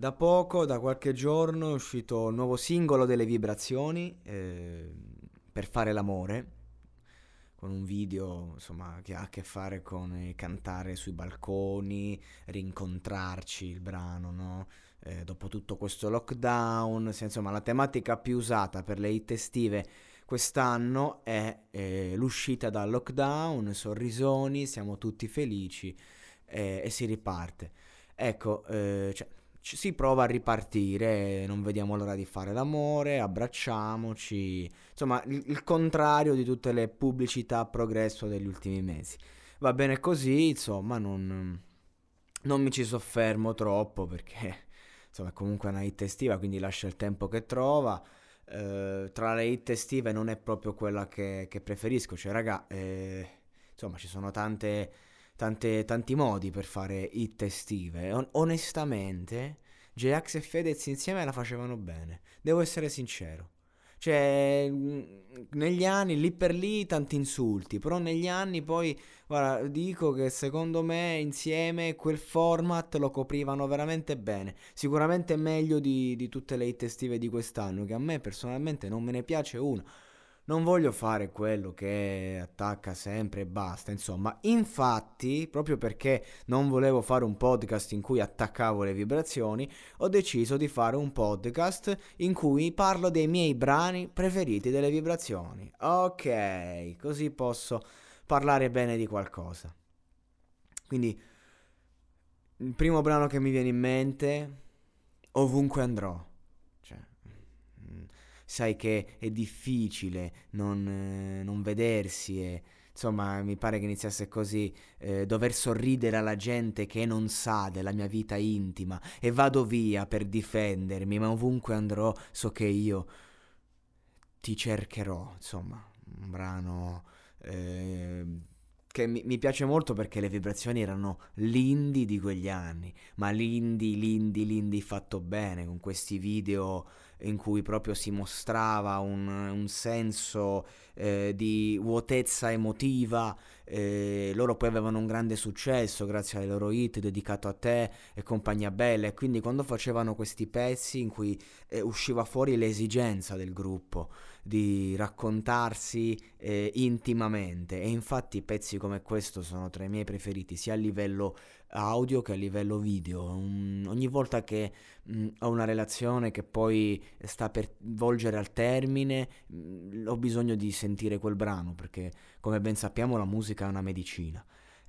Da poco, da qualche giorno, è uscito il nuovo singolo delle vibrazioni eh, per fare l'amore, con un video insomma, che ha a che fare con eh, cantare sui balconi, rincontrarci il brano, no? eh, dopo tutto questo lockdown, se, insomma la tematica più usata per le hit estive quest'anno è eh, l'uscita dal lockdown, sorrisoni, siamo tutti felici eh, e si riparte. Ecco, eh, cioè, ci si prova a ripartire, non vediamo l'ora di fare l'amore, abbracciamoci, insomma il, il, contrario di tutte le pubblicità a progresso degli ultimi mesi. Va bene così, insomma non, non mi ci soffermo troppo perché insomma è comunque una hit estiva, quindi lascia il tempo che trova. Eh, tra le hit estive non è proprio quella che, che preferisco, cioè raga, eh, insomma ci sono tante tante, tanti modi per fare hit estive. On- onestamente, J-Ax e Fedez insieme la facevano bene. Devo essere sincero. Cioè, negli anni, lì per lì, tanti insulti, però negli anni poi, guarda, dico che secondo me insieme quel format lo coprivano veramente bene. Sicuramente meglio di, di tutte le hit estive di quest'anno, che a me personalmente non me ne piace una non voglio fare quello che attacca sempre e basta, insomma, infatti, proprio perché non volevo fare un podcast in cui attaccavo le vibrazioni, ho deciso di fare un podcast in cui parlo dei miei brani preferiti delle vibrazioni. Ok, così posso parlare bene di qualcosa. Quindi, il primo brano che mi viene in mente, ovunque andrò sai che è difficile non, eh, non vedersi e insomma mi pare che iniziasse così eh, dover sorridere alla gente che non sa della mia vita intima e vado via per difendermi ma ovunque andrò so che io ti cercherò insomma un brano eh, che mi, mi, piace molto perché le vibrazioni erano l'indie di quegli anni ma l'indie l'indie l'indie fatto bene con questi video in cui proprio si mostrava un, un senso eh, di vuotezza emotiva. Eh, loro poi avevano un grande successo grazie ai loro hit dedicato a te e compagnia bella e quindi quando facevano questi pezzi in cui eh, usciva fuori l'esigenza del gruppo di raccontarsi eh, intimamente e infatti pezzi come questo sono tra i miei preferiti sia a livello audio che a livello video. Um, ogni volta che mh, ho una relazione che poi sta per volgere al termine, mh, ho bisogno di sentire quel brano perché, come ben sappiamo, la musica è una medicina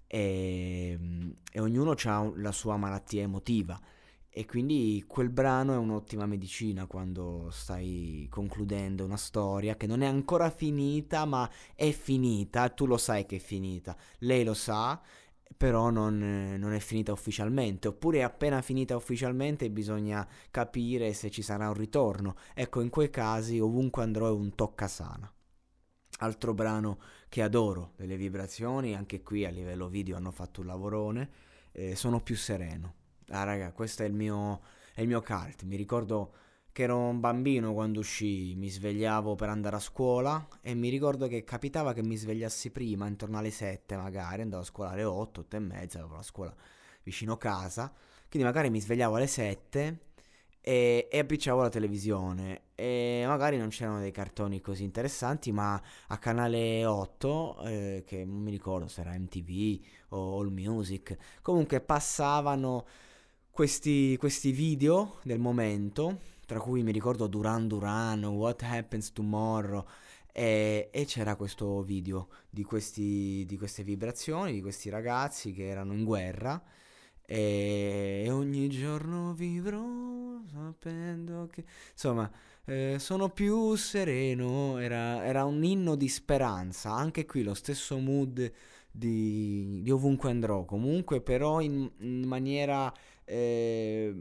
e, mh, e ognuno ha la sua malattia emotiva. E quindi quel brano è un'ottima medicina quando stai concludendo una storia che non è ancora finita, ma è finita, tu lo sai che è finita, lei lo sa però non, non, è finita ufficialmente, oppure è appena finita ufficialmente bisogna capire se ci sarà un ritorno. Ecco, in quei casi ovunque andrò è un toccasana. Altro brano che adoro, delle vibrazioni, anche qui a livello video hanno fatto un lavorone, eh, sono più sereno. Ah raga, questo è il mio, è il mio cult, mi ricordo che ero un bambino quando uscì, mi svegliavo per andare a scuola e mi ricordo che capitava che mi svegliassi prima, intorno alle 7 magari, andavo a scuola alle 8, 8 e mezza, avevo la scuola vicino casa, quindi magari mi svegliavo alle 7 e, e appicciavo la televisione e magari non c'erano dei cartoni così interessanti, ma a canale 8, eh, che non mi ricordo se era MTV o All Music, comunque passavano questi, questi video del momento tra cui mi ricordo Duran Duran, What Happens Tomorrow, e, e c'era questo video di, questi, di, queste vibrazioni, di questi ragazzi che erano in guerra. E, ogni giorno vivrò sapendo che insomma eh, sono più sereno. Era, era, un inno di speranza. Anche qui lo stesso mood di, di ovunque andrò. Comunque, però, in, in maniera eh,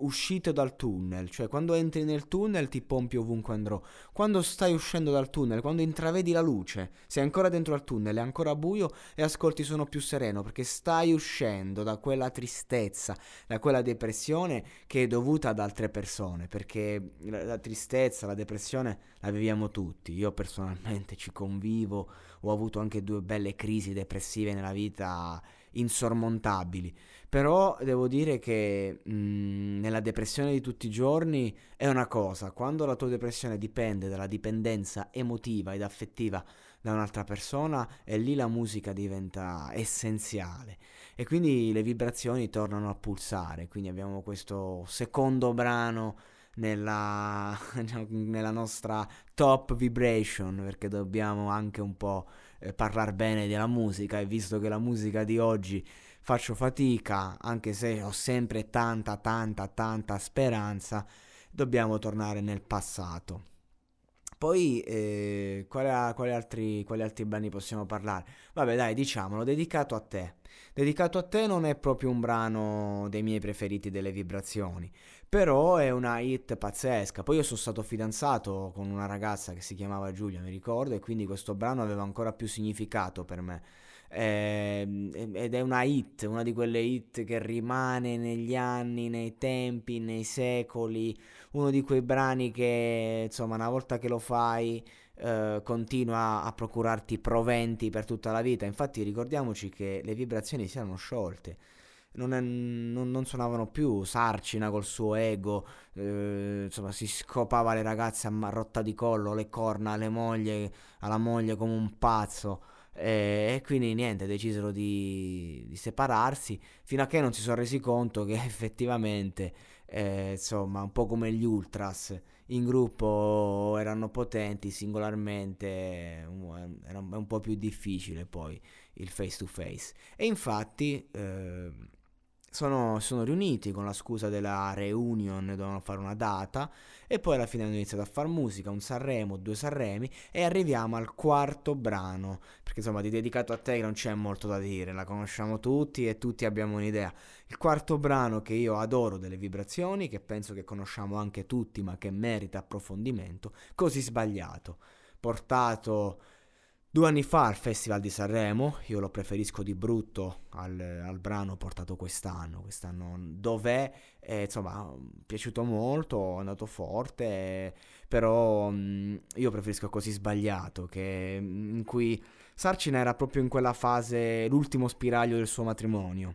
uscito dal tunnel, cioè quando entri nel tunnel ti pompi ovunque andrò, quando stai uscendo dal tunnel, quando intravedi la luce, sei ancora dentro al tunnel, è ancora buio e ascolti sono più sereno perché stai uscendo da quella tristezza, da quella depressione che è dovuta ad altre persone, perché la, la tristezza, la depressione la viviamo tutti, io personalmente ci convivo, ho avuto anche due belle crisi depressive nella vita insormontabili. Però devo dire che mh, mm, nella depressione di tutti i giorni è una cosa, quando la tua depressione dipende dalla dipendenza emotiva ed affettiva da un'altra persona, e lì la musica diventa essenziale. E quindi le vibrazioni tornano a pulsare. Quindi abbiamo questo secondo brano nella, nella nostra top vibration, perché dobbiamo anche un po' eh, parlare bene della musica e visto che la musica di oggi faccio fatica, anche se ho sempre tanta, tanta, tanta speranza, dobbiamo tornare nel passato. Poi, eh, quali, quali, altri, quali altri brani possiamo parlare? Vabbè, dai, diciamolo, dedicato a te. Dedicato a te non è proprio un brano dei miei preferiti delle vibrazioni, però è una hit pazzesca. Poi io sono stato fidanzato con una ragazza che si chiamava Giulia, mi ricordo, e quindi questo brano aveva ancora più significato per me. Eh, ed è una hit, una di quelle hit che rimane negli anni, nei tempi, nei secoli, uno di quei brani che insomma una volta che lo fai eh, continua a procurarti proventi per tutta la vita. Infatti ricordiamoci che le vibrazioni si erano sciolte. Non, è, non, non, suonavano più Sarcina col suo ego, eh, insomma si scopava le ragazze a rotta di collo, le corna alle mogli, alla moglie come un pazzo. E, e quindi niente, decisero di, di, separarsi fino a che non si sono resi conto che effettivamente, eh, insomma, un po' come gli Ultras, in gruppo erano potenti, singolarmente era un po' più difficile poi il face to face. E infatti... Eh, sono, sono, riuniti con la scusa della reunion, dovevano fare una data e poi alla fine hanno iniziato a fare musica, un Sanremo, due Sanremi e arriviamo al quarto brano, perché insomma di dedicato a te non c'è molto da dire, la conosciamo tutti e tutti abbiamo un'idea. Il quarto brano che io adoro delle vibrazioni, che penso che conosciamo anche tutti ma che merita approfondimento, così sbagliato, portato Due anni fa al Festival di Sanremo, io lo preferisco di brutto al, al brano portato quest'anno, quest'anno dov'è, eh, insomma, piaciuto molto, è andato forte, però mh, mm, io preferisco così sbagliato, che, mm, in cui Sarcina era proprio in quella fase, l'ultimo spiraglio del suo matrimonio,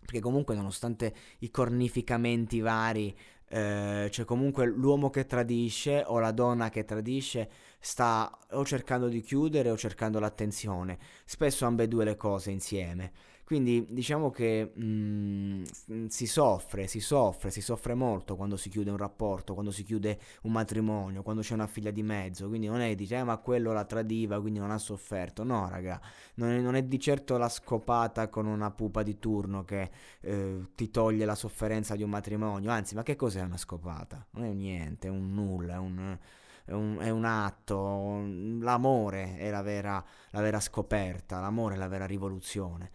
perché comunque nonostante i cornificamenti vari eh, cioè comunque l'uomo che tradisce o la donna che tradisce sta o cercando di chiudere o cercando l'attenzione, spesso ambedue le cose insieme. Quindi diciamo che mh, mm, si soffre, si soffre, si soffre molto quando si chiude un rapporto, quando si chiude un matrimonio, quando c'è una figlia di mezzo. Quindi non è dice, eh, ma quello la tradiva, quindi non ha sofferto. No, raga, non è, non è di certo la scopata con una pupa di turno che eh, ti toglie la sofferenza di un matrimonio. Anzi, ma che cos'è una scopata? Non è niente, è un nulla, è un è un, è un, atto, l'amore è la vera, la vera scoperta, l'amore è la vera rivoluzione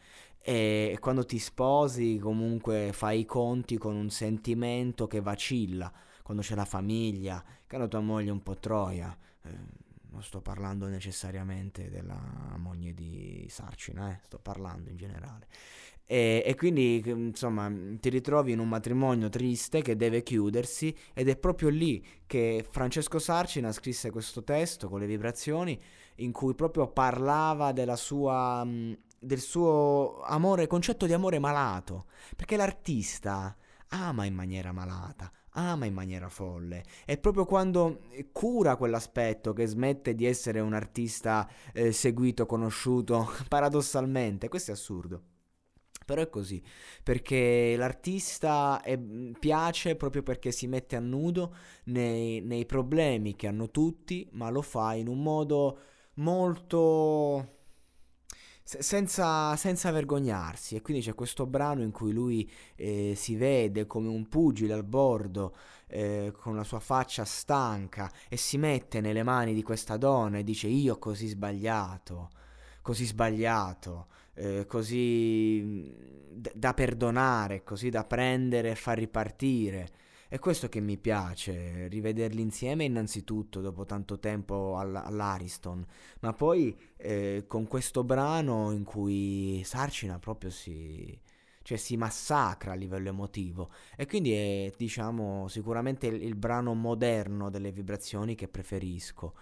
e quando ti sposi comunque fai i conti con un sentimento che vacilla, quando c'è la famiglia, quando tua moglie è un po' troia, eh, non sto parlando necessariamente della moglie di Sarcina, eh, sto parlando in generale. E, e, quindi insomma ti ritrovi in un matrimonio triste che deve chiudersi ed è proprio lì che Francesco Sarcina scrisse questo testo con le vibrazioni in cui proprio parlava della sua del suo amore, concetto di amore malato, perché l'artista ama in maniera malata, ama in maniera folle. È proprio quando cura quell'aspetto che smette di essere un artista eh, seguito, conosciuto, paradossalmente. Questo è assurdo. Però è così, perché l'artista è, piace proprio perché si mette a nudo nei, nei problemi che hanno tutti, ma lo fa in un modo molto senza, senza, vergognarsi. E quindi c'è questo brano in cui lui eh, si vede come un pugile al bordo, eh, con la sua faccia stanca, e si mette nelle mani di questa donna e dice io ho così sbagliato. così sbagliato, eh, così mm, da perdonare, così da prendere e far ripartire. È questo che mi piace, rivederli insieme innanzitutto dopo tanto tempo all- all'Ariston, ma poi eh, con questo brano in cui Sarcina proprio si, cioè si massacra a livello emotivo e quindi è diciamo sicuramente il, il brano moderno delle vibrazioni che preferisco.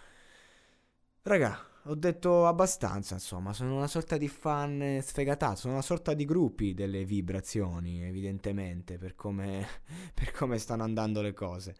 Raga, ho detto abbastanza, insomma, sono una sorta di fan sfegatato, sono una sorta di gruppi delle vibrazioni, evidentemente, per come, per come stanno andando le cose.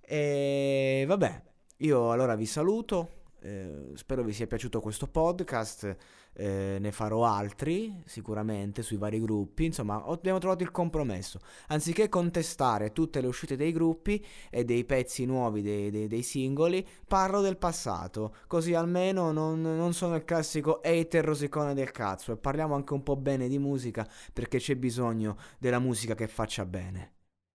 E vabbè, io allora vi saluto, eh, spero vi sia piaciuto questo podcast, eh, ne farò altri sicuramente sui vari gruppi, insomma abbiamo trovato il compromesso, anziché contestare tutte le uscite dei gruppi e dei pezzi nuovi dei, dei, dei singoli, parlo del passato, così almeno non, non sono il classico hater rosicone del cazzo. E parliamo anche un po' bene di musica perché c'è bisogno della musica che faccia bene.